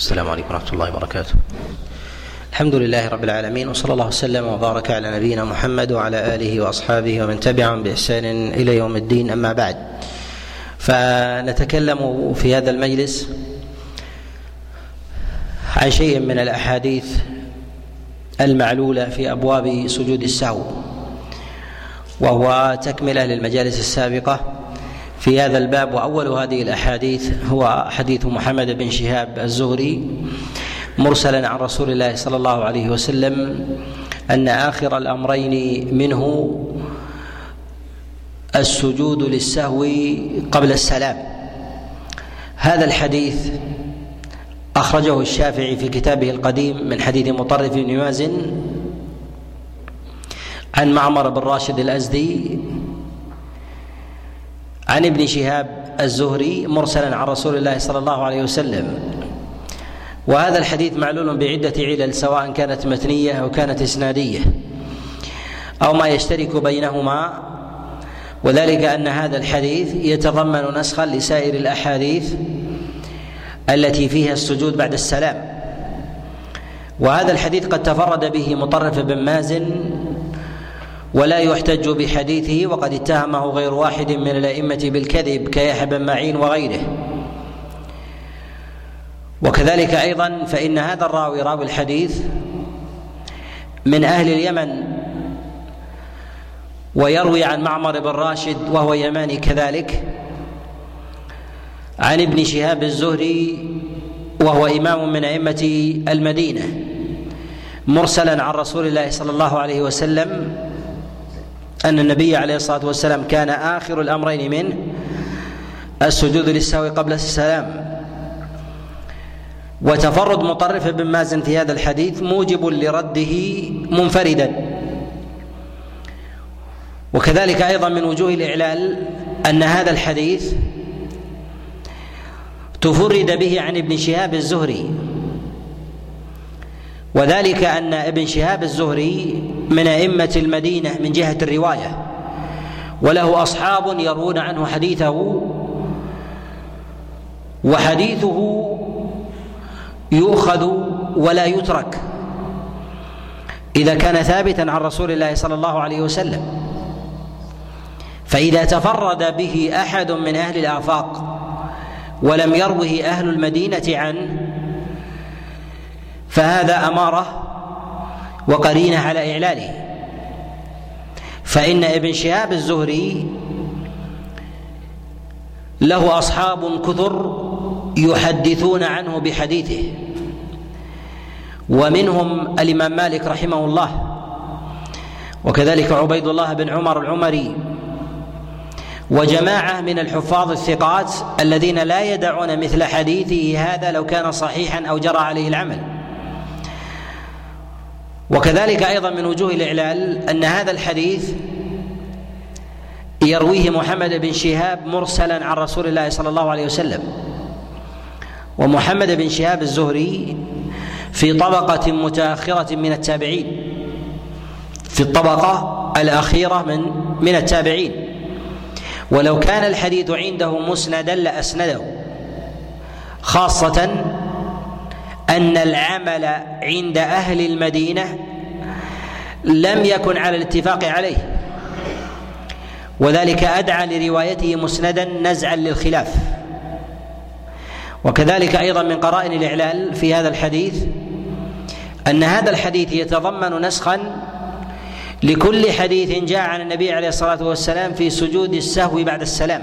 السلام عليكم ورحمة الله وبركاته. الحمد لله رب العالمين وصلى الله وسلم وبارك على نبينا محمد وعلى آله وأصحابه ومن تبعهم بإحسان إلى يوم الدين أما بعد. فنتكلم في هذا المجلس عن شيء من الأحاديث المعلولة في أبواب سجود السهو وهو تكملة للمجالس السابقة في هذا الباب وأول هذه الأحاديث هو حديث محمد بن شهاب الزهري مرسلا عن رسول الله صلى الله عليه وسلم أن آخر الأمرين منه السجود للسهو قبل السلام. هذا الحديث أخرجه الشافعي في كتابه القديم من حديث مطرف بن مازن عن معمر بن راشد الأزدي عن ابن شهاب الزهري مرسلا عن رسول الله صلى الله عليه وسلم. وهذا الحديث معلول بعدة علل سواء كانت متنية أو كانت إسنادية أو ما يشترك بينهما. وذلك أن هذا الحديث يتضمن نسخا لسائر الأحاديث التي فيها السجود بعد السلام. وهذا الحديث قد تفرد به مطرف بن مازن ولا يحتج بحديثه وقد اتهمه غير واحد من الأئمة بالكذب كيحيى بن معين وغيره. وكذلك أيضا فإن هذا الراوي راوي الحديث من أهل اليمن ويروي عن معمر بن راشد وهو يماني كذلك عن ابن شهاب الزهري وهو إمام من أئمة المدينة مرسلا عن رسول الله صلى الله عليه وسلم أن النبي عليه الصلاة والسلام كان آخر الأمرين منه السجود للسهو قبل السلام. وتفرد مطرف بن مازن في هذا الحديث موجب لرده منفردا. وكذلك أيضا من وجوه الإعلال أن هذا الحديث تفرد به عن ابن شهاب الزهري. وذلك أن ابن شهاب الزهري من أئمة المدينة من جهة الرواية وله أصحاب يروون عنه حديثه وحديثه يؤخذ ولا يترك إذا كان ثابتا عن رسول الله صلى الله عليه وسلم. فإذا تفرد به أحد من أهل الآفاق ولم يروه أهل المدينة عنه فهذا أمارة وقرينة على إعلاله. فإن ابن شهاب الزهري له أصحاب كثر يحدثون عنه بحديثه ومنهم الإمام مالك رحمه الله وكذلك عبيد الله بن عمر العمري وجماعة من الحفاظ الثقات الذين لا يدعون مثل حديثه هذا لو كان صحيحا أو جرى عليه العمل. وكذلك أيضا من وجوه الإعلال أن هذا الحديث يرويه محمد بن شهاب مرسلا عن رسول الله صلى الله عليه وسلم. ومحمد بن شهاب الزهري في طبقة متأخرة من التابعين. في الطبقة الأخيرة من من التابعين. ولو كان الحديث عنده مسندا لأسنده خاصة أن العمل عند أهل المدينة لم يكن على الاتفاق عليه وذلك أدعى لروايته مسندا نزعا للخلاف. وكذلك أيضا من قرائن الإعلال في هذا الحديث أن هذا الحديث يتضمن نسخا لكل حديث جاء عن النبي عليه الصلاة والسلام في سجود السهو بعد السلام.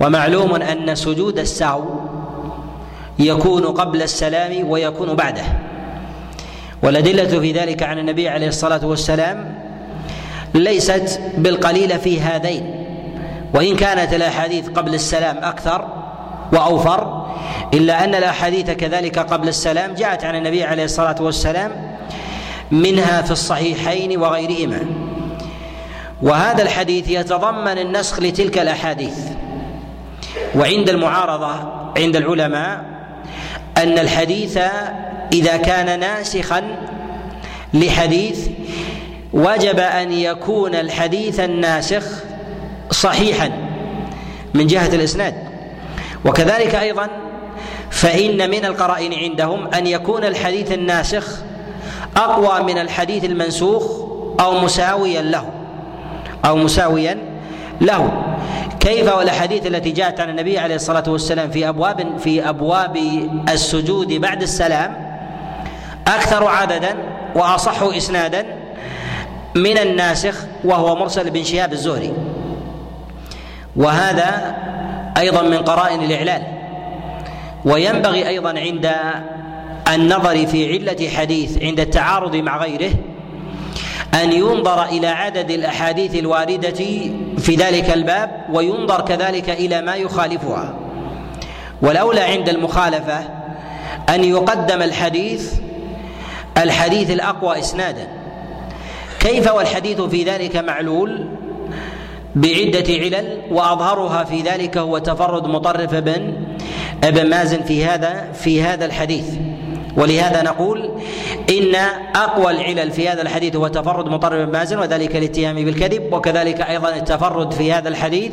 ومعلوم أن سجود السهو يكون قبل السلام ويكون بعده. والأدلة في ذلك عن النبي عليه الصلاة والسلام ليست بالقليلة في هذين. وإن كانت الأحاديث قبل السلام أكثر وأوفر إلا أن الأحاديث كذلك قبل السلام جاءت عن النبي عليه الصلاة والسلام منها في الصحيحين وغيرهما. وهذا الحديث يتضمن النسخ لتلك الأحاديث. وعند المعارضة عند العلماء أن الحديث إذا كان ناسخا لحديث وجب أن يكون الحديث الناسخ صحيحا من جهة الإسناد. وكذلك أيضا فإن من القرائن عندهم أن يكون الحديث الناسخ أقوى من الحديث المنسوخ أو مساويا له أو مساويا له. كيف والاحاديث التي جاءت عن النبي عليه الصلاة والسلام في أبواب في أبواب السجود بعد السلام؟ أكثر عددا وأصح إسنادا من الناسخ وهو مرسل بن شهاب الزهري. وهذا أيضا من قرائن الإعلال. وينبغي أيضا عند النظر في علة حديث عند التعارض مع غيره أن ينظر إلى عدد الأحاديث الواردة في ذلك الباب وينظر كذلك إلى ما يخالفها. والاولى عند المخالفة أن يقدم الحديث الحديث الأقوى إسنادا. كيف والحديث في ذلك معلول؟ بعدة علل وأظهرها في ذلك هو تفرد مطرف بن ابن مازن في هذا في هذا الحديث. ولهذا نقول إن أقوى العلل في هذا الحديث هو تفرد مطرب بن مازن وذلك الاتهام بالكذب وكذلك أيضا التفرد في هذا الحديث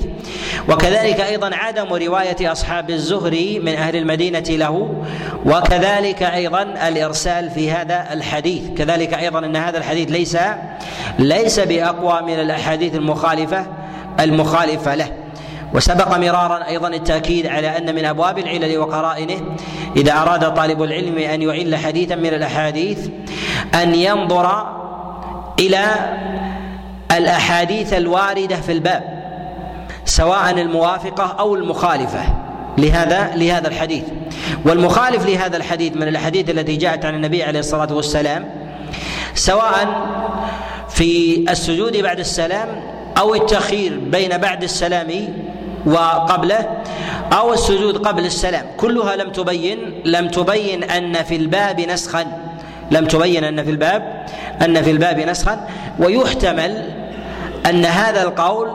وكذلك أيضا عدم رواية أصحاب الزهري من أهل المدينة له وكذلك أيضا الإرسال في هذا الحديث كذلك أيضا أن هذا الحديث ليس ليس بأقوى من الأحاديث المخالفة المخالفة له. وسبق مرارا أيضا التأكيد على أن من أبواب العلل وقرائنه إذا أراد طالب العلم أن يعل حديثا من الأحاديث أن ينظر إلى الأحاديث الواردة في الباب سواء الموافقة أو المخالفة لهذا لهذا الحديث. والمخالف لهذا الحديث من الأحاديث التي جاءت عن النبي عليه الصلاة والسلام سواء في السجود بعد السلام أو التخيير بين بعد السلام وقبله أو السجود قبل السلام. كلها لم تبين لم تبين أن في الباب نسخا. لم تبين أن في الباب أن في الباب نسخا. ويحتمل أن هذا القول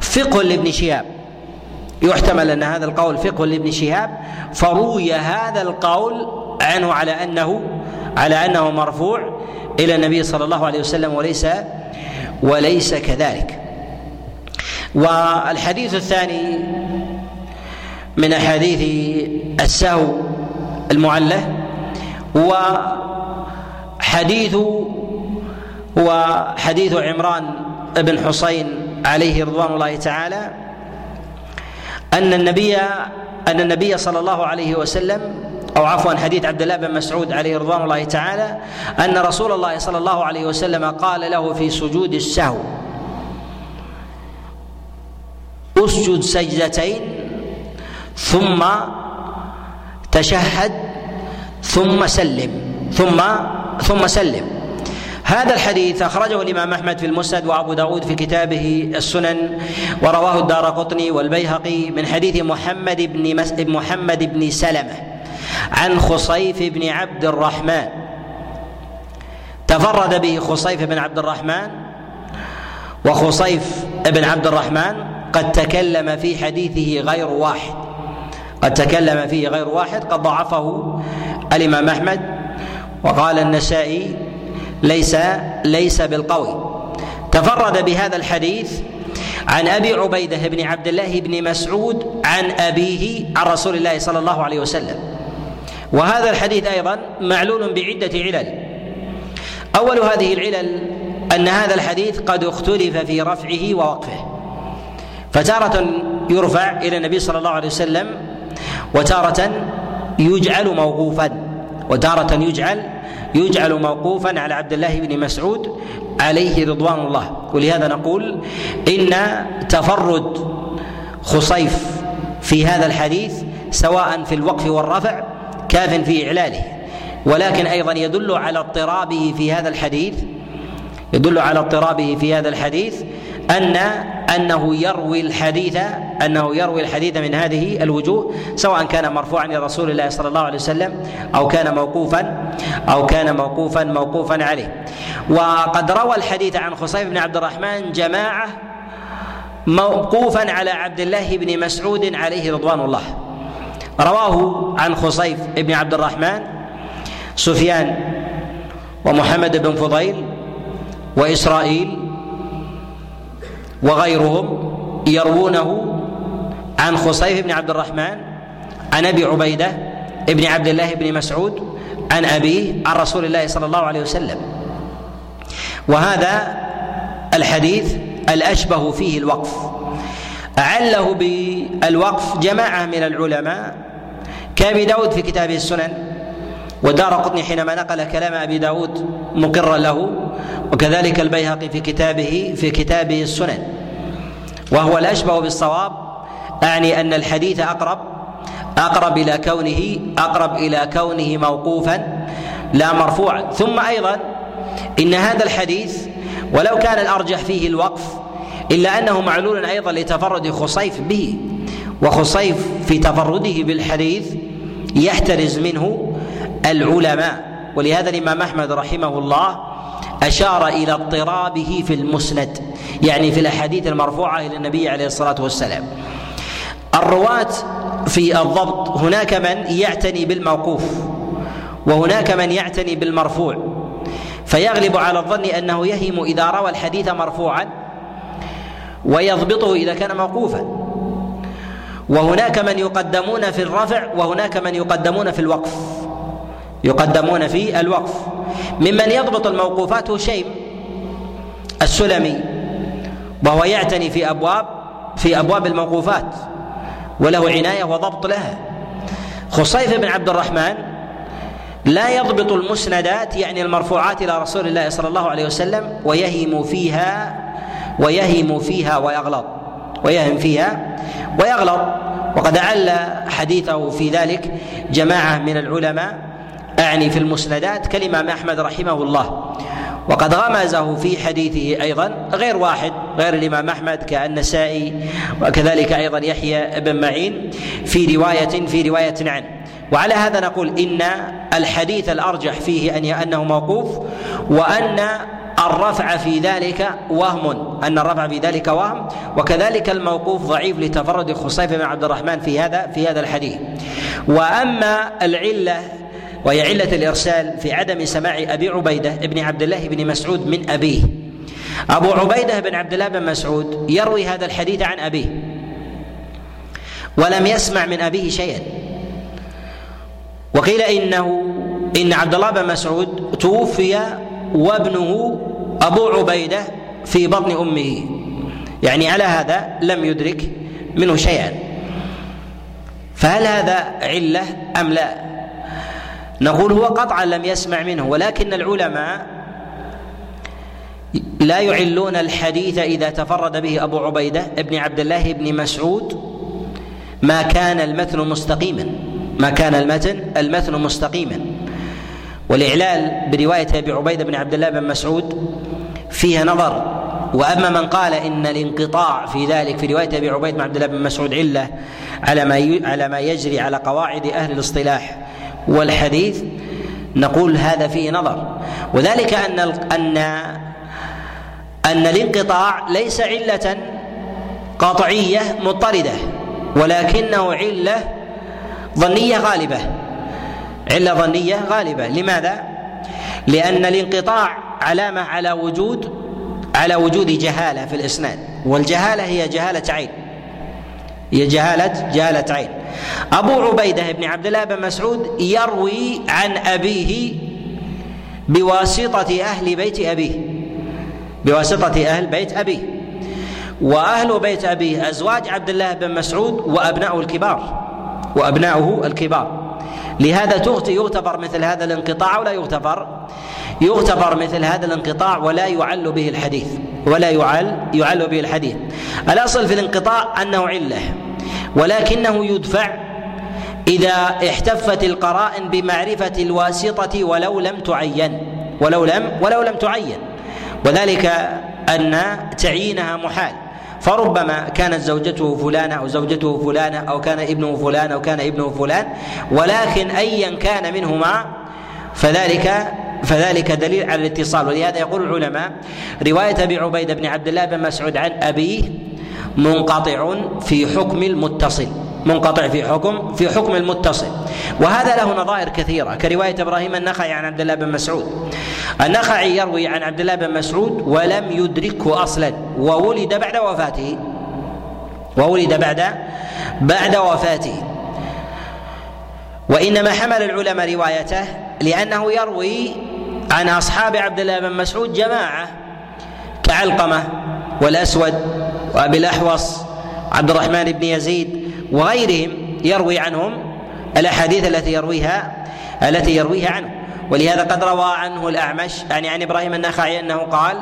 فقه لابن شهاب. يحتمل أن هذا القول فقه لابن شهاب. فروي هذا القول عنه على أنه على أنه مرفوع إلى النبي صلى الله عليه وسلم وليس وليس كذلك. والحديث الثاني من أحاديث السهو المعلة هو حديث هو حديث عمران بن حسين عليه رضوان الله تعالى أن النبي أن النبي صلى الله عليه وسلم أو عفوا حديث عبد الله بن مسعود عليه رضوان الله تعالى أن رسول الله صلى الله عليه وسلم قال له في سجود السهو أسجد سجدتين ثم تشهد ثم سلم ثم ثم سلم. هذا الحديث أخرجه الإمام أحمد في المسند وأبو داود في كتابه السنن ورواه الدار قطني والبيهقي من حديث محمد بن محمد بن سلمة عن خصيف بن عبد الرحمن. تفرد به خصيف بن عبد الرحمن وخصيف بن عبد الرحمن قد تكلم في حديثه غير واحد. قد تكلم فيه غير واحد قد ضعفه الإمام أحمد. وقال النسائي ليس ليس بالقوي. تفرد بهذا الحديث عن أبي عبيدة بن عبد الله بن مسعود عن أبيه عن رسول الله صلى الله عليه وسلم. وهذا الحديث أيضا معلول بعدة علل. أول هذه العلل أن هذا الحديث قد اختلف في رفعه ووقفه. فتارة يرفع إلى النبي صلى الله عليه وسلم وتارة يجعل موقوفا وتارة يجعل يجعل موقوفا على عبد الله بن مسعود عليه رضوان الله. ولهذا نقول إن تفرد خصيف في هذا الحديث سواء في الوقف والرفع كاف في إعلاله. ولكن أيضا يدل على اضطرابه في هذا الحديث يدل على اضطرابه في هذا الحديث أن أنه يروي الحديث أنه يروي الحديث من هذه الوجوه سواء كان مرفوعا إلى رسول الله صلى الله عليه وسلم أو كان موقوفا أو كان موقوفا موقوفا عليه. وقد روى الحديث عن خصيف بن عبد الرحمن جماعة موقوفا على عبد الله بن مسعود عليه رضوان الله. رواه عن خصيف بن عبد الرحمن سفيان ومحمد بن فضيل وإسرائيل وغيرهم يروونه عن خصيف بن عبد الرحمن عن أبي عبيدة ابن عبد الله بن مسعود عن أبيه عن رسول الله صلى الله عليه وسلم. وهذا الحديث الأشبه فيه الوقف. أعله بالوقف جماعة من العلماء كأبي داود في كتابه السنن ودار قطني حينما نقل كلام أبي داود مقرا له وكذلك البيهقي في كتابه في كتابه السنن. وهو الاشبه بالصواب أعني أن الحديث أقرب أقرب إلى كونه أقرب إلى كونه موقوفا لا مرفوعا. ثم أيضا إن هذا الحديث ولو كان الأرجح فيه الوقف إلا أنه معلول أيضا لتفرد خصيف به. وخصيف في تفرده بالحديث يحترز منه العلماء. ولهذا الإمام أحمد رحمه الله أشار إلى اضطرابه في المسند يعني في الأحاديث المرفوعة إلى النبي عليه الصلاة والسلام. الرواة في الضبط هناك من يعتني بالموقوف وهناك من يعتني بالمرفوع. فيغلب على الظن أنه يهم إذا روى الحديث مرفوعا ويضبطه إذا كان موقوفا. وهناك من يقدمون في الرفع وهناك من يقدمون في الوقف. يقدمون في الوقف. ممن يضبط الموقوفات هشيم السلمي وهو يعتني في أبواب في أبواب الموقوفات وله عناية وضبط لها. خصيف بن عبد الرحمن لا يضبط المسندات يعني المرفوعات إلى رسول الله صلى الله عليه وسلم ويهم فيها ويهم فيها ويغلط ويهم فيها ويغلط. وقد أعل حديثه في ذلك جماعة من العلماء أعني في المسندات كالإمام أحمد رحمه الله. وقد غمزه في حديثه أيضا غير واحد غير الإمام أحمد كالنسائي وكذلك أيضا يحيى بن معين في رواية في رواية عنه. وعلى هذا نقول إن الحديث الأرجح فيه ان أنه موقوف وأن الرفع في ذلك وهم أن الرفع في ذلك وهم. وكذلك الموقوف ضعيف لتفرد خصيف بن عبد الرحمن في هذا في هذا الحديث. وأما العلة وهي علة الإرسال في عدم سماع أبي عبيدة بن عبد الله بن مسعود من أبيه. أبو عبيدة بن عبد الله بن مسعود يروي هذا الحديث عن أبيه. ولم يسمع من أبيه شيئا. وقيل إنه إن عبد الله بن مسعود توفي وابنه أبو عبيدة في بطن أمه. يعني على هذا لم يدرك منه شيئا. فهل هذا علة أم لا؟ نقول هو قطعا لم يسمع منه ولكن العلماء لا يعلون الحديث إذا تفرد به أبو عبيدة ابن عبد الله بن مسعود ما كان المتن مستقيما ما كان المتن المتن مستقيما. والإعلال برواية أبي عبيدة بن عبد الله بن مسعود فيها نظر. وأما من قال إن الانقطاع في ذلك في رواية أبي عبيدة بن عبد الله بن مسعود علة على ما على ما يجري على قواعد أهل الاصطلاح والحديث نقول هذا فيه نظر. وذلك أن ان أن الانقطاع ليس علة قطعيه مضطردة ولكنه علة ظنية غالبة. علة ظنية غالبة. لماذا؟ لأن الانقطاع علامة على وجود على وجود جهالة في الإسناد. والجهالة هي جهالة عين. هي جهاله جهالة عين. أبو عبيدة بن عبد الله بن مسعود يروي عن أبيه بواسطة أهل بيت أبيه. بواسطة أهل بيت أبيه. وأهل بيت أبيه أزواج عبد الله بن مسعود وأبناؤه الكبار. وأبناؤه الكبار. لهذا يغتفر مثل هذا الانقطاع ولا يغتفر يغتفر مثل هذا الانقطاع ولا يعل به الحديث. ولا يعل يعل به الحديث. الأصل في الانقطاع أنه علة ولكنه يدفع إذا احتفت القرائن بمعرفة الواسطة ولو لم تعين ولو لم ولو لم تعين. وذلك أن تعيينها محال. فربما كانت زوجته فلانة أو زوجته فلانة أو كان ابنه فلان أو كان ابنه فلان ولكن أيا كان منهما فذلك فذلك دليل على الاتصال. ولهذا يقول العلماء رواية أبي عبيدة بن عبد الله بن مسعود عن أبيه منقطع في حكم المتصل. منقطع في حكم في حكم المتصل. وهذا له نظائر كثيرة كرواية إبراهيم النخعي عن عبد الله بن مسعود. النخعي يروي عن عبد الله بن مسعود ولم يدركه أصلا. وولد بعد وفاته. وولد بعد بعد وفاته. وإنما حمل العلماء روايته لأنه يروي عن أصحاب عبد الله بن مسعود جماعة كعلقمة والأسود وأبي الأحوص عبد الرحمن بن يزيد وغيرهم يروي عنهم الأحاديث التي يرويها التي يرويها عنه. ولهذا قد روى عنه الأعمش يعني عن إبراهيم النخعي أنه قال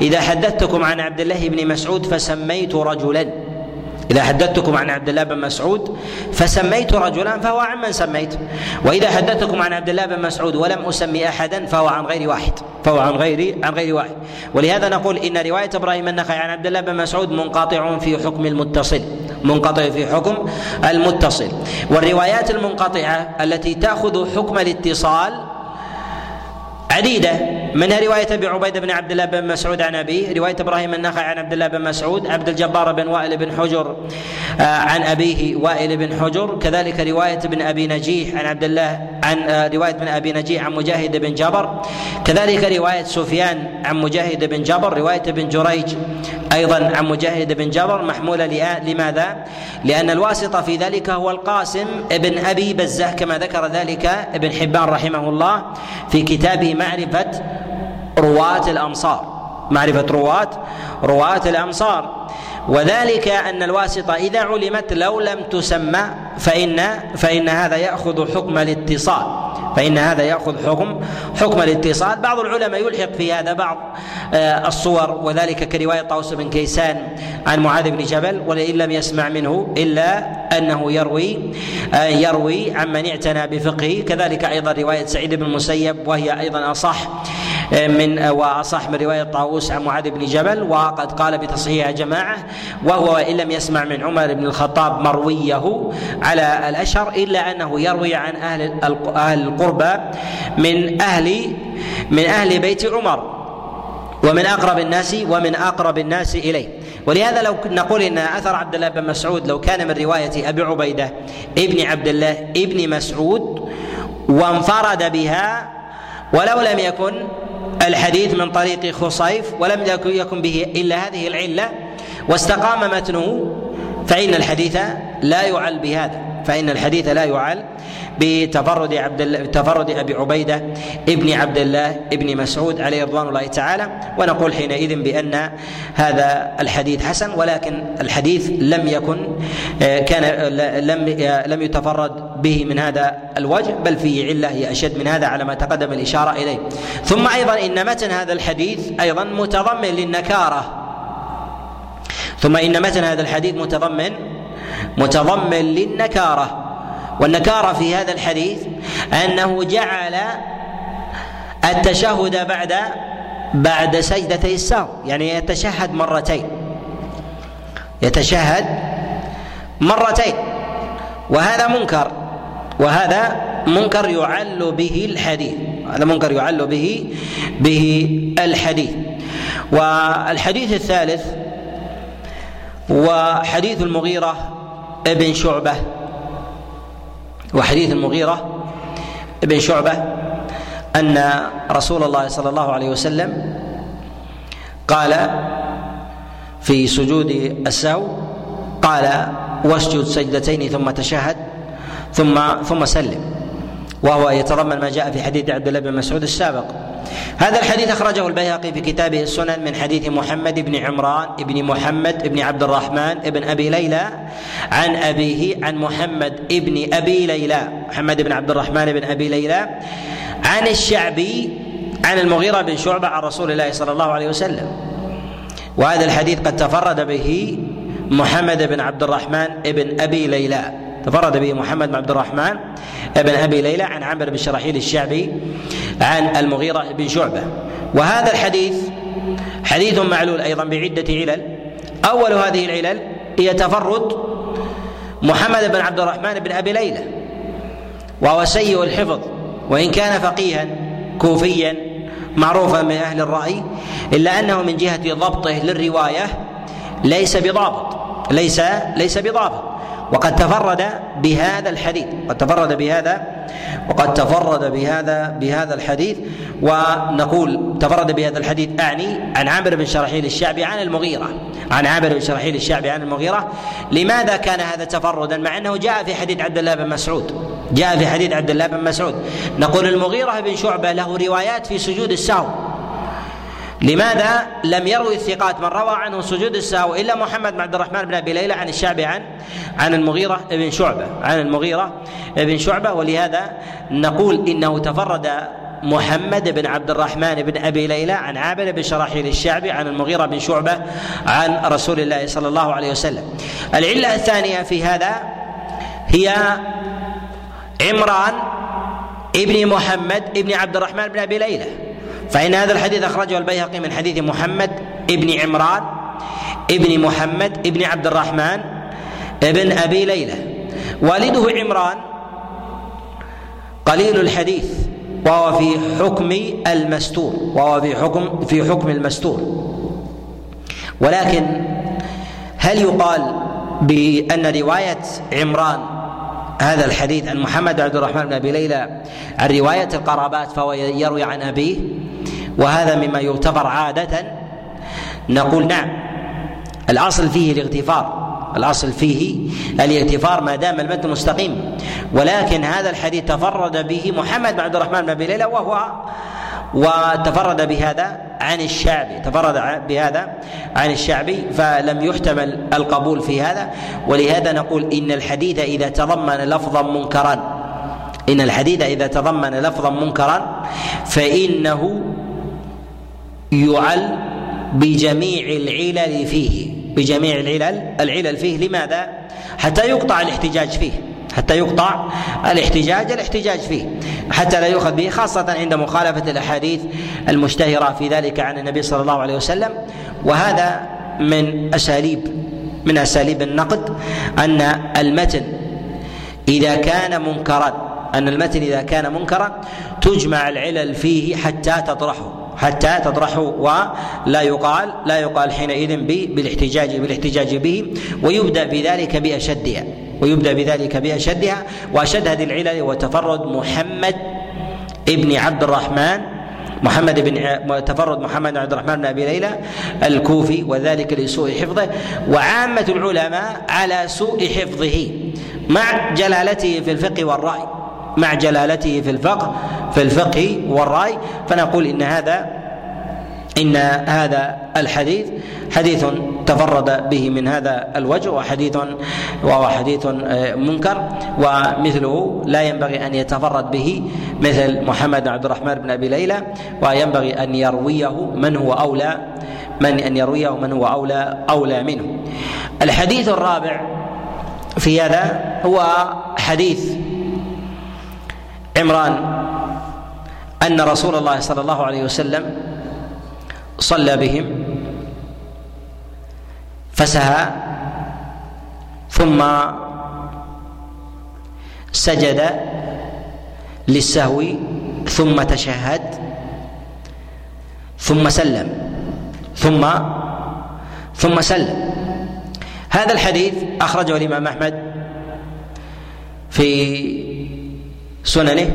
إذا حدثتكم عن عبد الله بن مسعود فسميت رجلا. إذا حدثتكم عن عبد الله بن مسعود فسميت رجلا فهو عن من سميت. وإذا حدثتكم عن عبد الله بن مسعود ولم أسمي أحدا فهو عن غير واحد. فهو عن غير عن غير واحد. ولهذا نقول إن رواية إبراهيم النخعي عن عبد الله بن مسعود منقطع في حكم المتصل. منقطع في حكم المتصل. والروايات المنقطعة التي تأخذ حكم الاتصال عديدة. منها رواية أبي عبيدة بن عبد الله بن مسعود عن أبيه رواية إبراهيم النخعي عن عبد الله بن مسعود عبد الجبار بن وائل بن حجر آه، عن أبيه وائل بن حجر. كذلك رواية ابن أبي نجيح عن عبد الله عن آه، رواية ابن أبي نجيح عن مجاهد بن جبر. كذلك رواية سفيان عن مجاهد بن جبر رواية ابن جريج أيضا عن مجاهد بن جبر محمولة لماذا؟ لأن الواسطة في ذلك هو القاسم ابن أبي بزة كما ذكر ذلك ابن حبان رحمه الله في كتابه معرفة رواة الأمصار. معرفة رواة رواة الأمصار. وذلك أن الواسطة إذا علمت لو لم تسمى فإن فإن هذا يأخذ حكم الاتصال. فإن هذا يأخذ حكم حكم الاتصال. بعض العلماء يلحق في هذا بعض آه، الصور وذلك كرواية طاووس بن كيسان عن معاذ بن جبل ولئن لم يسمع منه إلا أنه يروي آه، يروي عمن اعتنى بفقهه. كذلك أيضا رواية سعيد بن المسيب وهي أيضا أصح. من واصح من رواية طاووس عن معاذ بن جبل وقد قال بتصحيح جماعة وهو إن لم يسمع من عمر بن الخطاب مرويه على الأشهر إلا أنه يروي عن أهل أهل القربى من أهل من أهل بيت عمر ومن أقرب الناس ومن أقرب الناس إليه. ولهذا لو نقول إن أثر عبد الله بن مسعود لو كان من رواية أبي عبيدة ابن عبد الله ابن مسعود وانفرد بها ولو لم يكن الحديث من طريق خصيف ولم يكن به إلا هذه العلة واستقام متنه فإن الحديث لا يعل بهذا. فإن الحديث لا يعل بتفرد عبد تفرد أبي عبيدة ابن عبد الله ابن مسعود عليه رضوان الله تعالى ونقول حينئذ بأن هذا الحديث حسن ولكن الحديث لم يكن كان لم لم يتفرد به من هذا الوجه بل فيه علة هي أشد من هذا على ما تقدم الإشارة إليه. ثم أيضا إن متن هذا الحديث أيضا متضمن للنكارة. ثم إن متن هذا الحديث متضمن متضمن للنكارة. والنكارة في هذا الحديث أنه جعل التشهد بعد بعد سجدتي السهو يعني يتشهد مرتين. يتشهد مرتين. وهذا منكر. وهذا منكر يعل به الحديث. هذا منكر يعل به به الحديث. والحديث الثالث وحديث المغيرة ابن شعبة وحديث المغيرة ابن شعبة أن رسول الله صلى الله عليه وسلم قال في سجود السهو قال واسجد سجدتين ثم تشهد ثم ثم سلم. وهو يتضمن ما جاء في حديث عبد الله بن مسعود السابق. هذا الحديث أخرجه البيهقي في كتابه السنن من حديث محمد بن عمران بن محمد بن عبد الرحمن بن أبي ليلى عن أبيه عن محمد بن أبي ليلى محمد بن عبد الرحمن بن أبي ليلى عن الشعبي عن المغيرة بن شعبة عن رسول الله صلى الله عليه وسلم. وهذا الحديث قد تفرد به محمد بن عبد الرحمن بن أبي ليلى. تفرد به محمد بن عبد الرحمن بن أبي ليلى عن عمرو بن شراحيل الشعبي عن المغيرة بن شعبة. وهذا الحديث حديث معلول أيضا بعدة علل. أول هذه العلل هي تفرد محمد بن عبد الرحمن بن أبي ليلى وهو سيء الحفظ وإن كان فقيها كوفيا معروفا من أهل الرأي إلا أنه من جهة ضبطه للرواية ليس بضابط ليس ليس بضابط. وقد تفرد بهذا الحديث. قد تفرد بهذا وقد تفرد بهذا بهذا الحديث. ونقول تفرد بهذا الحديث أعني عن عامر بن شرحيل الشعبي عن المغيرة. عن عامر بن شرحيل الشعبي عن المغيرة. لماذا كان هذا تفردا؟ مع أنه جاء في حديث عبد الله بن مسعود. جاء في حديث عبد الله بن مسعود. نقول المغيرة بن شعبة له روايات في سجود السهو. لماذا لم يروي الثقات من روى عنه سجود السهو إلا محمد بن عبد الرحمن بن أبي ليلى عن الشعبي عن عن المغيرة بن شعبة عن المغيرة بن شعبة ولهذا نقول إنه تفرد محمد بن عبد الرحمن بن أبي ليلى عن عابد بن شراحيل الشعبي عن المغيرة بن شعبة عن رسول الله صلى الله عليه وسلم. العلة الثانية في هذا هي عمران ابن محمد ابن عبد الرحمن بن أبي ليلى فإن هذا الحديث أخرجه البيهقي من حديث محمد ابن عمران ابن محمد ابن عبد الرحمن ابن أبي ليلى. والده عمران قليل الحديث وهو في حكم المستور وهو في حكم في حكم المستور. ولكن هل يقال بأن رواية عمران هذا الحديث عن محمد عبد الرحمن بن أبي ليلى عن رواية القرابات فهو يروي عن أبيه؟ وهذا مما يعتبر عادة. نقول نعم الأصل فيه الاغتفار الأصل فيه الاغتفار ما دام المتن مستقيم. ولكن هذا الحديث تفرد به محمد بن عبد الرحمن بن أبي ليلى وهو وتفرد بهذا عن الشعبي تفرد بهذا عن الشعبي فلم يحتمل القبول في هذا. ولهذا نقول إن الحديث إذا تضمن لفظا منكرا إن الحديث إذا تضمن لفظا منكرا فإنه يعل بجميع العلل فيه. بجميع العلل. العلل فيه لماذا؟ حتى يقطع الاحتجاج فيه. حتى يقطع الاحتجاج الاحتجاج فيه. حتى لا يؤخذ به خاصة عند مخالفة الأحاديث المشتهرة في ذلك عن النبي صلى الله عليه وسلم. وهذا من أساليب من أساليب النقد أن المتن إذا كان منكرا أن المتن إذا كان منكرا تجمع العلل فيه حتى تطرحه. حتى تطرحه ولا يقال لا يقال حينئذ بالاحتجاج بالاحتجاج به ويبدأ بذلك بأشدها ويبدأ بذلك بأشدها وأشد هذه العلل هو تفرد محمد ابن عبد الرحمن محمد بن تفرد محمد بن عبد الرحمن بن أبي ليلى الكوفي وذلك لسوء حفظه وعامة العلماء على سوء حفظه مع جلالته في الفقه والرأي. مع جلالته في الفقه في الفقه والرأي. فنقول إن هذا إن هذا الحديث حديث تفرد به من هذا الوجه وحديث وهو حديث آه، منكر ومثله لا ينبغي أن يتفرد به مثل محمد عبد الرحمن بن أبي ليلى وينبغي أن يرويه من هو أولى من أن يرويه من هو أولى أولى منه. الحديث الرابع في هذا هو حديث عمران أن رسول الله صلى الله عليه وسلم صلى بهم فسهى ثم سجد للسهو ثم تشهد ثم سلم ثم ثم سلم. هذا الحديث أخرجه الإمام أحمد في سننه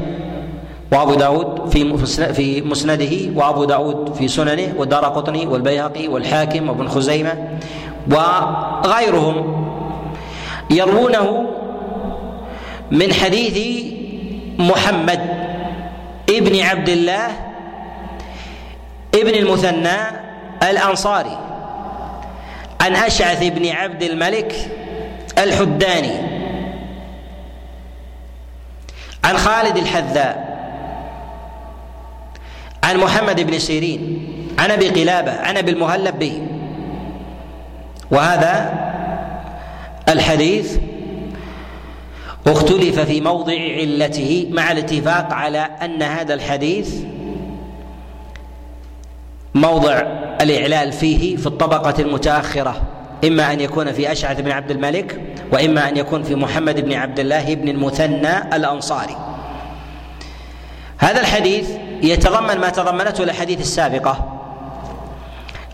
وابو داود في في مسنده وابو داود في سننه والدار قطني والبيهقي والحاكم وابن خزيمة وغيرهم يروونه من حديث محمد ابن عبد الله ابن المثنى الأنصاري عن أشعث بن عبد الملك الحداني. عن خالد الحذاء عن محمد بن سيرين عن أبي قلابة عن أبي المهلب به. وهذا الحديث اختلف في موضع علته مع الاتفاق على أن هذا الحديث موضع الإعلال فيه في الطبقة المتأخرة. إما أن يكون في أشعث بن عبد الملك وإما أن يكون في محمد بن عبد الله بن المثنى الأنصاري. هذا الحديث يتضمن ما تضمنته الأحاديث السابقة.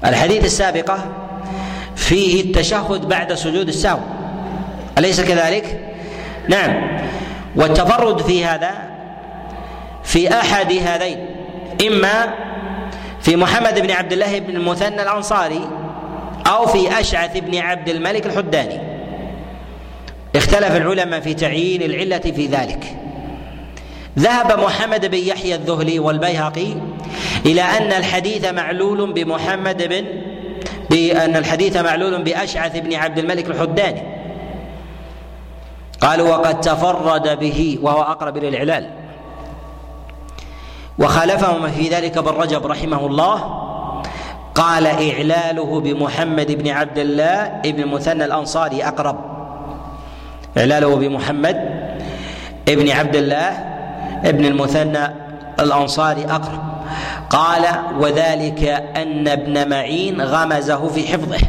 الحديث السابقة فيه التشهد بعد سجود السهو أليس كذلك؟ نعم. والتفرد في هذا في أحد هذين إما في محمد بن عبد الله بن المثنى الأنصاري أو في أشعث بن عبد الملك الحداني. اختلف العلماء في تعيين العلة في ذلك. ذهب محمد بن يحيى الذهلي والبيهقي إلى أن الحديث معلول بمحمد بن بأن الحديث معلول بأشعث بن عبد الملك الحداني. قالوا وقد تفرد به وهو أقرب إلى الإعلال وخالفهم في ذلك ابن رجب رحمه الله قال إعلاله بمحمد بن عبد الله ابن المثنى الأنصاري أقرب. إعلاله بمحمد ابن عبد الله ابن المثنى الأنصاري أقرب. قال وذلك أن ابن معين غمزه في حفظه.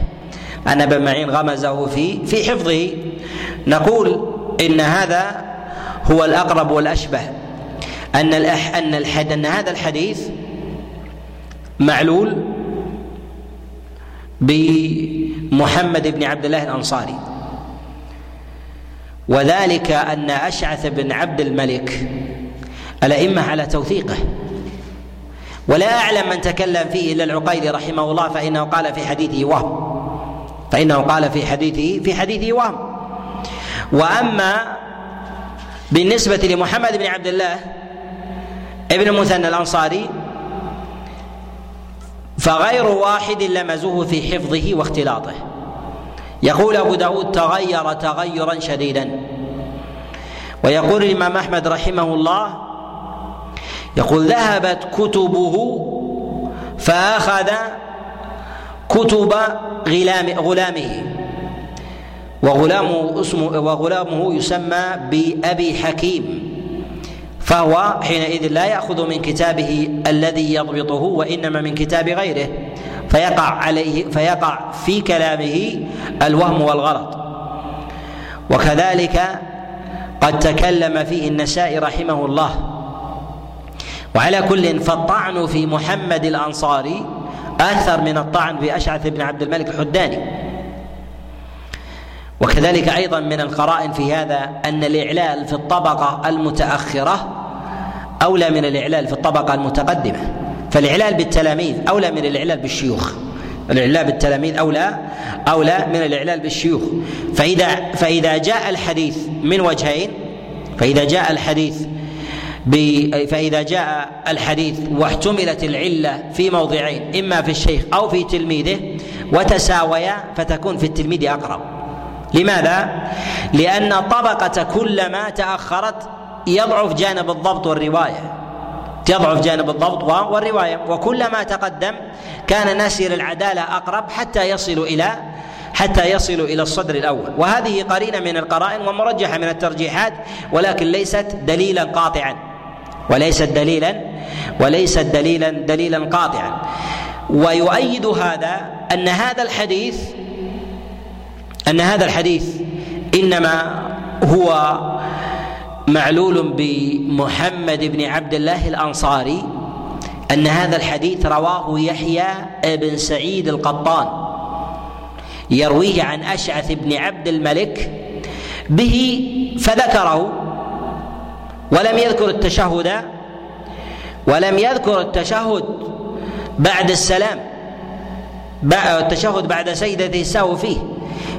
أن ابن معين غمزه في في حفظه. نقول إن هذا هو الأقرب والأشبه. أن الأح أن الحد أن هذا الحديث معلول بمحمد بن عبد الله الأنصاري. وذلك أن أشعث بن عبد الملك الأئمة على توثيقه. ولا أعلم من تكلم فيه إلا العقيلي رحمه الله فإنه قال في حديثه وهم. فإنه قال في حديثه في حديثه وهم. وأما بالنسبة لمحمد بن عبد الله ابن المثنى الأنصاري فغير واحد لمزوه في حفظه واختلاطه. يقول أبو داود تغير تغيرا شديدا. ويقول الإمام أحمد رحمه الله يقول ذهبت كتبه فأخذ كتب غلام غلامه. وغلامه اسمه وغلامه يسمى بأبي حكيم. فهو حينئذ لا يأخذ من كتابه الذي يضبطه وإنما من كتاب غيره. فيقع عليه فيقع في كلامه الوهم والغلط. وكذلك قد تكلم فيه النسائي رحمه الله. وعلى كل فالطعن في محمد الأنصاري أكثر من الطعن في أشعث بن عبد الملك الحداني. وكذلك أيضا من القرائن في هذا أن الإعلال في الطبقة المتأخرة أولى من الإعلال في الطبقة المتقدمة. فالإعلال بالتلاميذ أولى من الإعلال بالشيوخ. الإعلال بالتلاميذ أولى أولى من الإعلال بالشيوخ. فإذا فإذا جاء الحديث من وجهين فإذا جاء الحديث فإذا جاء الحديث واحتملت العلة في موضعين إما في الشيخ أو في تلميذه وتساويا فتكون في التلميذ أقرب. لماذا؟ لأن طبقة كلما تأخرت يضعف جانب الضبط والرواية. يضعف جانب الضبط والرواية. وكلما تقدم كان نسير العدالة أقرب حتى يصل إلى حتى يصلوا إلى الصدر الأول. وهذه قرينة من القرائن ومرجحة من الترجيحات ولكن ليست دليلا قاطعا. وليست دليلا وليست دليلا دليلا قاطعا. ويؤيد هذا أن هذا الحديث أن هذا الحديث إنما هو معلول بمحمد بن عبد الله الأنصاري أن هذا الحديث رواه يحيى بن سعيد القطان يرويه عن أشعث بن عبد الملك به فذكره ولم يذكر التشهد ولم يذكر التشهد بعد السلام التشهد بعد سيدة السهو فيه.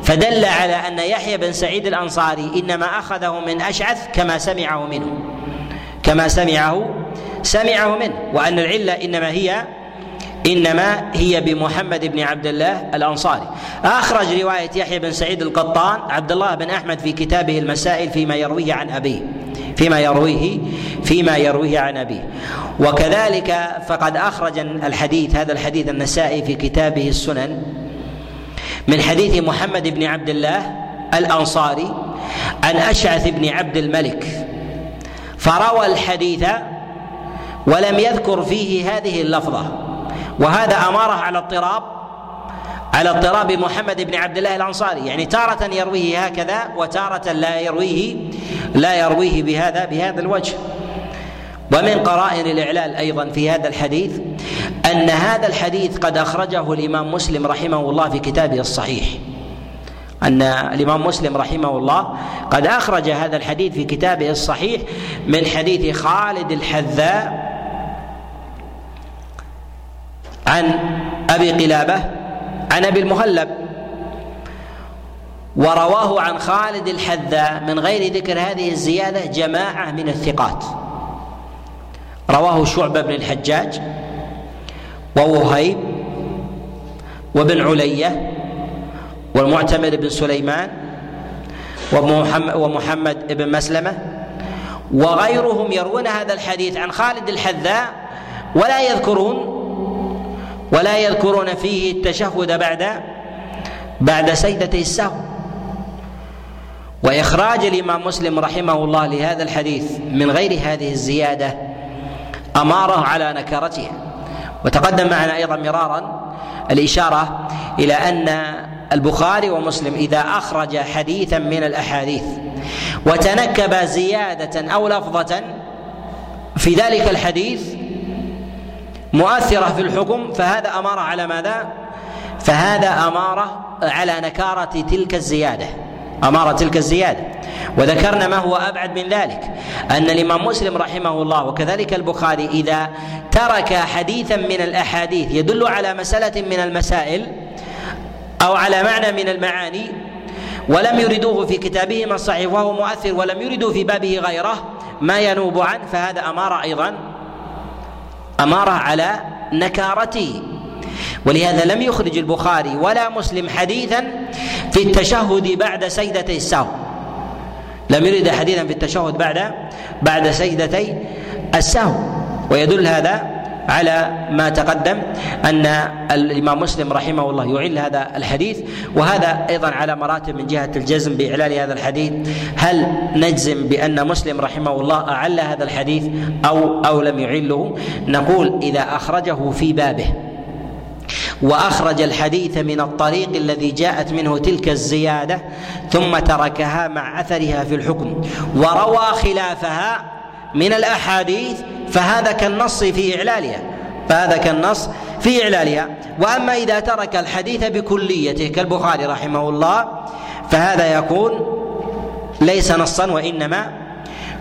فدل على أن يحيى بن سعيد الأنصاري إنما أخذه من أشعث كما سمعه منه. كما سمعه سمعه منه. وأن العلة إنما هي إنما هي بمحمد بن عبد الله الأنصاري. أخرج رواية يحيى بن سعيد القطان عبد الله بن أحمد في كتابه المسائل فيما يرويه عن أبيه. فيما يرويه فيما يرويه عن أبيه. وكذلك فقد أخرج الحديث هذا الحديث النسائي في كتابه السنن من حديث محمد بن عبد الله الأنصاري عن أشعث بن عبد الملك. فروى الحديث ولم يذكر فيه هذه اللفظة. وهذا أمارة على اضطراب على اضطراب محمد بن عبد الله الأنصاري. يعني تارة يرويه هكذا وتارة لا يرويه لا يرويه بهذا بهذا الوجه. ومن قرائن الإعلال أيضا في هذا الحديث أن هذا الحديث قد أخرجه الإمام مسلم رحمه الله في كتابه الصحيح. أن الإمام مسلم رحمه الله قد أخرج هذا الحديث في كتابه الصحيح من حديث خالد الحذاء عن أبي قلابة عن أبي المهلب ورواه عن خالد الحذاء من غير ذكر هذه الزيادة جماعة من الثقات. رواه شعبة بن الحجاج ووهيب وابن علية والمعتمر بن سليمان ومحمد بن مسلمة وغيرهم يروون هذا الحديث عن خالد الحذاء ولا يذكرون ولا يذكرون فيه التشهد بعد بعد سيدتي السهو. وإخراج الإمام مسلم رحمه الله لهذا الحديث من غير هذه الزيادة أمارة على نكرتها وتقدم معنا أيضا مرارا الإشارة إلى أن البخاري ومسلم إذا أخرج حديثا من الأحاديث وتنكب زيادة أو لفظة في ذلك الحديث مؤثرة في الحكم فهذا أمارة على ماذا؟ فهذا أمارة على نكارة تلك الزيادة أمارة تلك الزيادة. وذكرنا ما هو أبعد من ذلك أن الإمام مسلم رحمه الله وكذلك البخاري إذا ترك حديثا من الأحاديث يدل على مسألة من المسائل أو على معنى من المعاني ولم يردوه في كتابهما الصحيح وهو مؤثر ولم يردوا في بابه غيره ما ينوب عنه فهذا أمارة أيضا أمارة على نكارته. ولهذا لم يخرج البخاري ولا مسلم حديثا في التشهد بعد سيدتي السهو. لم يرد حديثا في التشهد بعد بعد سيدتي السهو. ويدل هذا على ما تقدم أن الإمام مسلم رحمه الله يعل هذا الحديث. وهذا أيضا على مراتب من جهة الجزم باعلال هذا الحديث. هل نجزم بأن مسلم رحمه الله أعل هذا الحديث أو أو لم يعله؟ نقول إذا أخرجه في بابه. وأخرج الحديث من الطريق الذي جاءت منه تلك الزيادة ثم تركها مع أثرها في الحكم وروى خلافها من الأحاديث فهذا كالنص في إعلالها فهذا كالنص في إعلالها. وأما إذا ترك الحديث بكليته كالبخاري رحمه الله فهذا يكون ليس نصا وإنما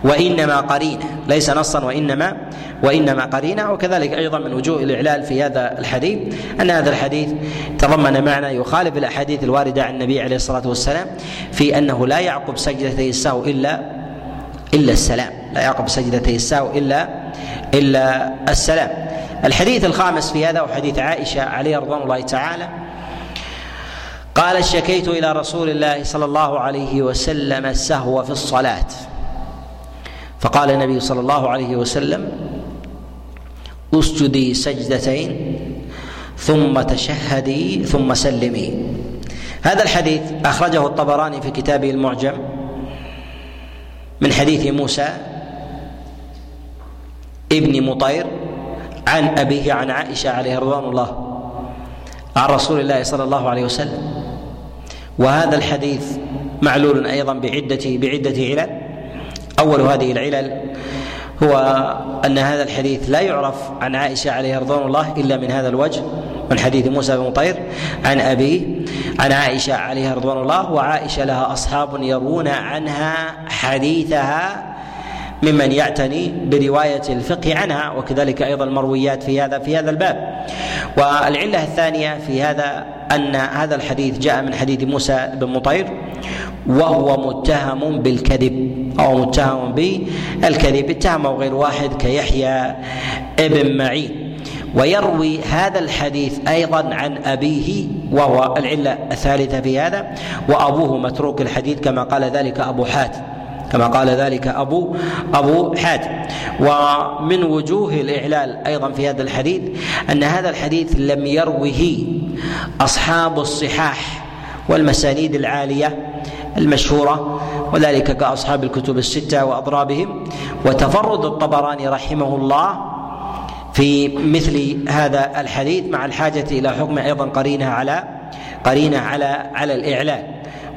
وإنما قرينة ليس نصا وإنما وإنما قرينة وكذلك أيضا من وجوه الإعلال في هذا الحديث أن هذا الحديث تضمن معنى يخالف الأحاديث الواردة عن النبي عليه الصلاة والسلام في أنه لا يعقب سجدتي السهو إلا إلا السلام. لا يعقب سجدتي السهو إلا إلا السلام. الحديث الخامس في هذا وحديث عائشة عليه رضوان الله تعالى قال شكيت إلى رسول الله صلى الله عليه وسلم السهو في الصلاة. فقال النبي صلى الله عليه وسلم اسجدي سجدتين ثم تشهدي ثم سلمي. هذا الحديث أخرجه الطبراني في كتابه المعجم من حديث موسى ابن مطير عن أبيه عن عائشة عليه رضوان الله عن رسول الله صلى الله عليه وسلم. وهذا الحديث معلول أيضا بعدة بعدة علل. أول هذه العلل هو أن هذا الحديث لا يعرف عن عائشة عليه رضوان الله إلا من هذا الوجه من حديث موسى بن طير عن ابيه عن عائشة عليها رضوان الله وعائشة لها أصحاب يروون عنها حديثها ممن يعتني برواية الفقه عنها وكذلك أيضا المرويات في هذا في هذا الباب. والعلة الثانية في هذا أن هذا الحديث جاء من حديث موسى بن مطير وهو متهم بالكذب أو متهم بالكذب اتهمه غير واحد كيحيى ابن معين. ويروي هذا الحديث أيضا عن أبيه وهو العلة الثالثة في هذا وأبوه متروك الحديث كما قال ذلك أبو حاتم. كما قال ذلك أبو أبو حاتم ومن وجوه الإعلال أيضا في هذا الحديث أن هذا الحديث لم يروه أصحاب الصحاح والمسانيد العالية المشهورة وذلك كأصحاب الكتب الستة وأضرابهم. وتفرد الطبراني رحمه الله في مثل هذا الحديث مع الحاجة إلى حكم أيضا قرينة على قرينة على على الإعلال.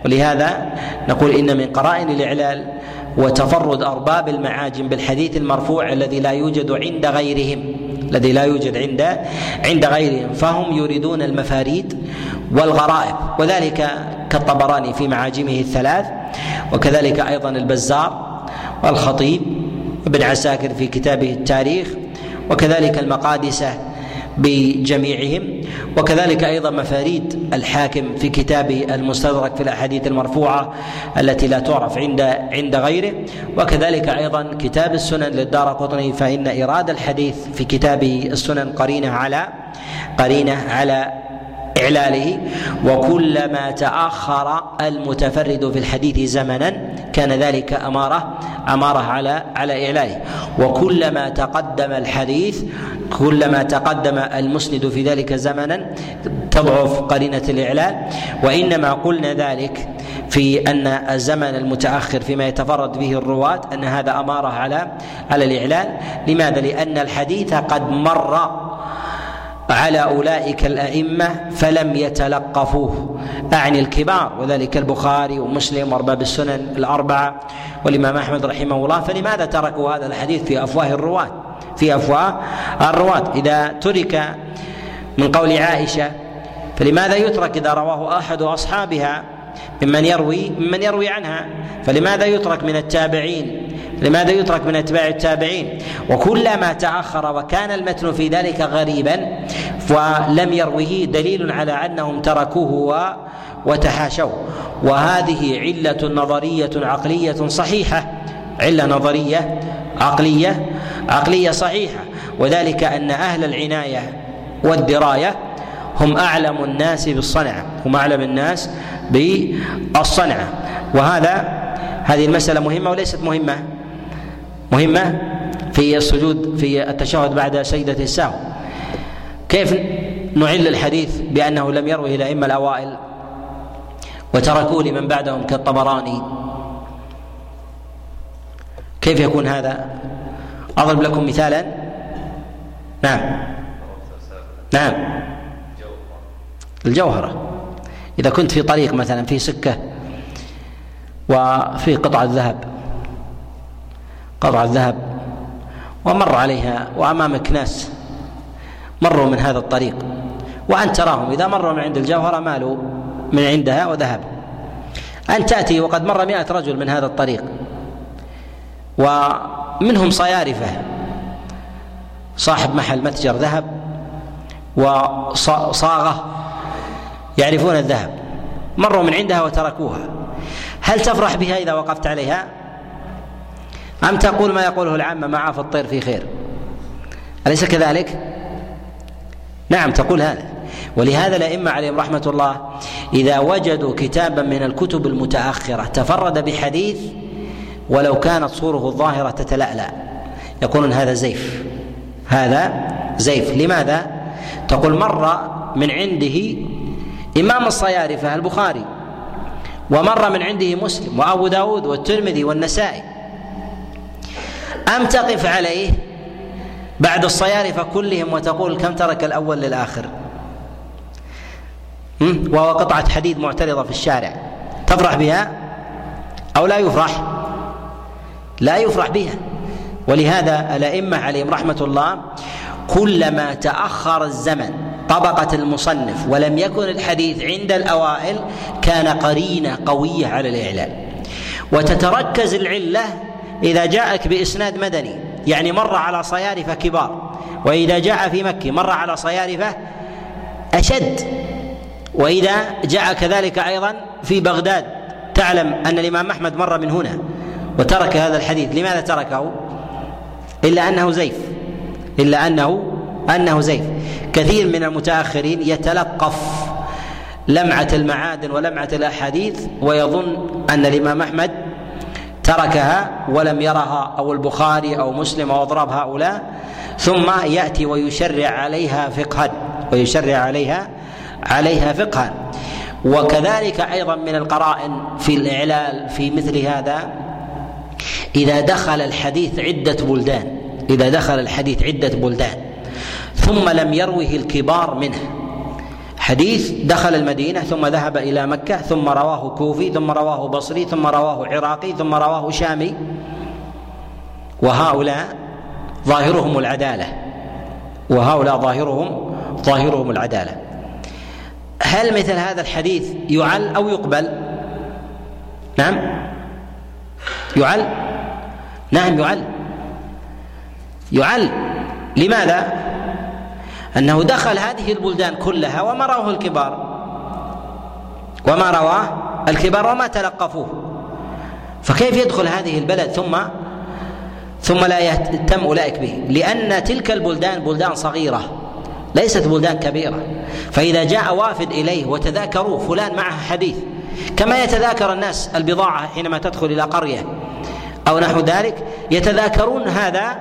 ولهذا نقول إن من قرائن الإعلال وتفرد أرباب المعاجم بالحديث المرفوع الذي لا يوجد عند غيرهم الذي لا يوجد عند عند غيرهم. فهم يريدون المفاريد والغرائب وذلك كالطبراني في معاجمه الثلاث وكذلك أيضا البزار والخطيب وابن عساكر في كتابه التاريخ وكذلك المقادسة بجميعهم. وكذلك أيضا مفاريد الحاكم في كتابه المستدرك في الأحاديث المرفوعة التي لا تعرف عند عند غيره. وكذلك أيضا كتاب السنن للدار قطني فإن ايراد الحديث في كتابه السنن قرينة على قرينة على إعلاله وكلما تأخر المتفرد في الحديث زمنا كان ذلك أمارة أمارة على على إعلاله. وكلما تقدم الحديث كلما تقدم المسند في ذلك زمنا تضعف قرينة الإعلال. وإنما قلنا ذلك في أن الزمن المتأخر فيما يتفرد به الرواة أن هذا أمارة على على الإعلال. لماذا؟ لأن الحديث قد مر على أولئك الأئمة فلم يتلقفوه. أعني الكبار وذلك البخاري ومسلم وأرباب السنن الأربعة. والإمام أحمد رحمه الله فلماذا تركوا هذا الحديث في أفواه الرواة؟ في أفواه الرواة. إذا ترك من قول عائشة فلماذا يترك إذا رواه أحد أصحابها؟ ممن يروي ممن يروي عنها. فلماذا يترك من التابعين؟ لماذا يترك من اتباع التابعين؟ وكلما تأخر وكان المتن في ذلك غريبا ولم يروه دليل على أنهم تركوه وتحاشوه. وهذه علة نظرية عقلية صحيحة علة نظرية عقلية عقلية صحيحة. وذلك أن أهل العناية والدراية هم أعلم الناس بالصنعه هم أعلم الناس بالصنعه وهذا هذه المسألة مهمة وليست مهمة؟ مهمة؟ في السجود في التشهد بعد سجدة السهو. كيف نعل الحديث بأنه لم يروه الأئمة الأوائل وتركوه لمن بعدهم كالطبراني؟ كيف يكون هذا؟ أضرب لكم مثالا. نعم. نعم. الجوهرة. إذا كنت في طريق مثلا في سكة وفي قطعة ذهب قطع الذهب ومر عليها وامامك ناس مروا من هذا الطريق وانت تراهم. إذا مروا من عند الجوهره مالوا من عندها وذهبوا أن تأتي وقد مر مئة رجل من هذا الطريق ومنهم صيارفة صاحب محل متجر ذهب وصاغة يعرفون الذهب. مروا من عندها وتركوها. هل تفرح بها إذا وقفت عليها؟ أم تقول ما يقوله العامة ما عاف الطير في خير أليس كذلك؟ نعم تقول هذا ولهذا الأئمة عليهم رحمة الله إذا وجدوا كتابا من الكتب المتأخرة تفرد بحديث ولو كانت صوره الظاهرة تتلألأ يقولون هذا زيف هذا زيف لماذا؟ تقول مر من عنده إمام الصيارفة البخاري ومر من عنده مسلم وأبو داود والترمذي والنسائي أم تقف عليه بعد الصيارفة كلهم وتقول كم ترك الأول للآخر؟ وهو قطعة حديد معترضة في الشارع. تفرح بها أو لا يفرح؟ لا يفرح بها. ولهذا الأئمة عليهم رحمة الله كلما تأخر الزمن طبقة المصنف ولم يكن الحديث عند الأوائل كان قرينة قوية على الإعلان وتتركز العلة إذا جاءك بإسناد مدني يعني مر على صيارفة كبار وإذا جاء في مكة مر على صيارفة أشد وإذا جاء كذلك أيضا في بغداد تعلم أن الإمام أحمد مر من هنا وترك هذا الحديث. لماذا تركه؟ إلا أنه زيف إلا أنه أنه زيف. كثير من المتأخرين يتلقف لمعة المعادن ولمعة الأحاديث ويظن أن الإمام أحمد تركها ولم يرها أو البخاري أو مسلم أو أضراب هؤلاء ثم يأتي ويشرع عليها فقها ويشرع عليها عليها فقها. وكذلك أيضا من القرائن في الإعلال في مثل هذا إذا دخل الحديث عدة بلدان إذا دخل الحديث عدة بلدان ثم لم يروه الكبار منه حديث دخل المدينة ثم ذهب إلى مكة ثم رواه كوفي ثم رواه بصري ثم رواه عراقي ثم رواه شامي. وهؤلاء ظاهرهم العدالة. وهؤلاء ظاهرهم ظاهرهم العدالة. هل مثل هذا الحديث يعل أو يقبل؟ نعم. يعل. نعم يعل. يعل. لماذا؟ أنه دخل هذه البلدان كلها وما رواه الكبار. وما رواه الكبار وما تلقفوه. فكيف يدخل هذه البلد ثم ثم لا يهتم أولئك به؟ لأن تلك البلدان بلدان صغيرة ليست بلدان كبيرة. فإذا جاء وافد إليه وتذاكروا فلان معه حديث. كما يتذاكر الناس البضاعة حينما تدخل إلى قرية أو نحو ذلك يتذاكرون هذا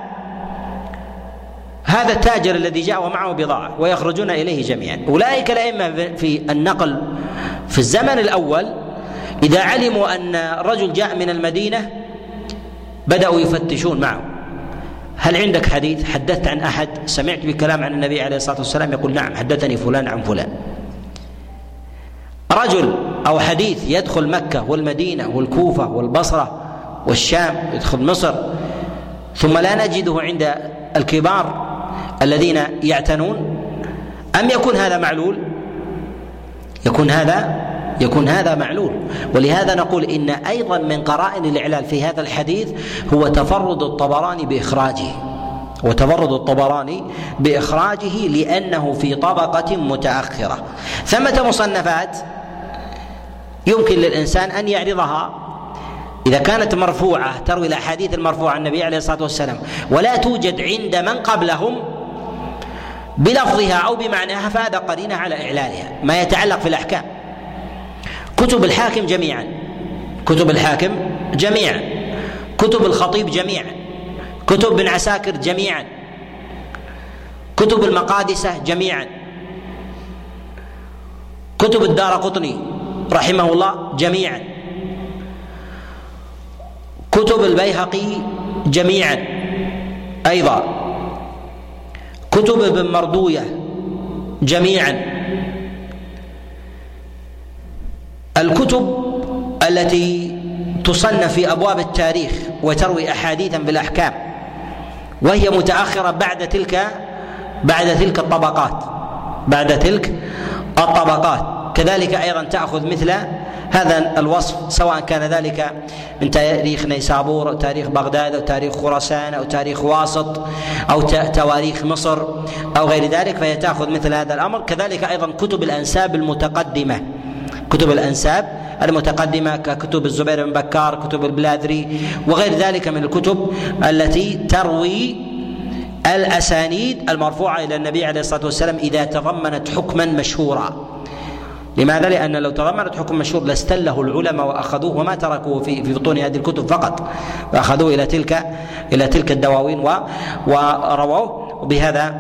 هذا التاجر الذي جاء ومعه بضاعة ويخرجون إليه جميعا. أولئك الأئمة في النقل في الزمن الأول إذا علموا أن رجل جاء من المدينة بدأوا يفتشون معه. هل عندك حديث؟ حدثت عن أحد؟ سمعت بكلام عن النبي عليه الصلاة والسلام يقول نعم حدثني فلان عن فلان. رجل أو حديث يدخل مكة والمدينة والكوفة والبصرة والشام يدخل مصر ثم لا نجده عند الكبار الذين يعتنون؟ أم يكون هذا معلول؟ يكون هذا يكون هذا معلول. ولهذا نقول إن أيضا من قرائن الإعلال في هذا الحديث هو تفرد الطبراني بإخراجه. وتفرد الطبراني بإخراجه لأنه في طبقة متأخرة. ثمة مصنفات يمكن للإنسان أن يعرضها. إذا كانت مرفوعة تروي الأحاديث المرفوعة عن النبي عليه الصلاة والسلام. ولا توجد عند من قبلهم بلفظها أو بمعناها فهذا قرينة على اعلالها ما يتعلق في الأحكام. كتب الحاكم جميعا. كتب الحاكم جميعا. كتب الخطيب جميعا. كتب ابن عساكر جميعا. كتب المقادسة جميعا. كتب الدار قطني رحمه الله جميعا. كتب البيهقي جميعا. أيضا. كتب ابن مردويه جميعا. الكتب التي تصنف في أبواب التاريخ وتروي احاديثا بالاحكام وهي متأخرة بعد تلك بعد تلك الطبقات بعد تلك الطبقات. كذلك أيضا تأخذ مثل هذا الوصف سواء كان ذلك من تاريخ نيسابور أو تاريخ بغداد أو تاريخ خراسان أو تاريخ واسط أو تواريخ مصر أو غير ذلك فهي تأخذ مثل هذا الأمر. كذلك أيضا كتب الأنساب المتقدمة. كتب الأنساب المتقدمة ككتب الزبير بن بكار كتب البلاذري وغير ذلك من الكتب التي تروي الأسانيد المرفوعة إلى النبي عليه الصلاة والسلام إذا تضمنت حكما مشهورا. لماذا؟ لأن لو تضمنت حكم مشهور لاستله العلماء وأخذوه وما تركوه في في بطون هذه الكتب فقط. وأخذوه إلى تلك إلى تلك الدواوين ورووه. وبهذا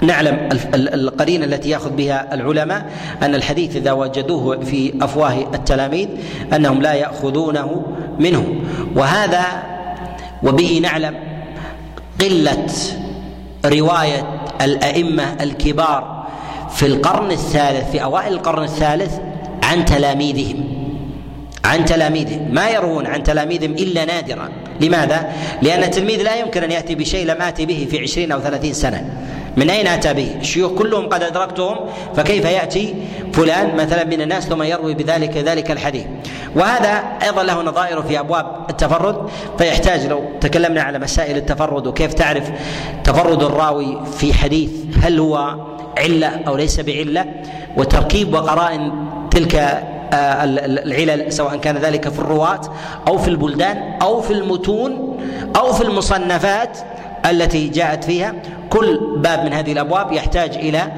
نعلم القرينة التي يأخذ بها العلماء أن الحديث إذا وجدوه في أفواه التلاميذ أنهم لا يأخذونه منه. وهذا وبه نعلم قلة رواية الأئمة الكبار في القرن الثالث في أوائل القرن الثالث عن تلاميذهم. عن تلاميذهم. ما يروون عن تلاميذهم إلا نادرا. لماذا؟ لأن التلميذ لا يمكن أن يأتي بشيء لم آتي به في عشرين أو ثلاثين سنة. من أين أتى به؟ الشيوخ كلهم قد أدركتهم فكيف يأتي فلان مثلا من الناس ثم يروي بذلك ذلك الحديث؟ وهذا أيضا له نظائر في أبواب التفرد فيحتاج لو تكلمنا على مسائل التفرد وكيف تعرف تفرد الراوي في حديث هل هو عله أو ليس بعله وتركيب وقرائن تلك آه، العلل سواء كان ذلك في الرواة أو في البلدان أو في المتون أو في المصنفات التي جاءت فيها. كل باب من هذه الأبواب يحتاج إلى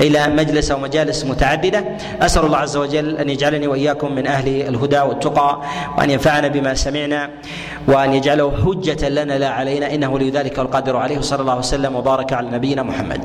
إلى مجلس أو مجالس متعددة. أسأل الله عز وجل أن يجعلني وإياكم من أهل الهدى والتقى وأن ينفعنا بما سمعنا وأن يجعله حجة لنا لا علينا إنه لذلك القادر عليه. صلى الله وسلم وبارك على نبينا محمد.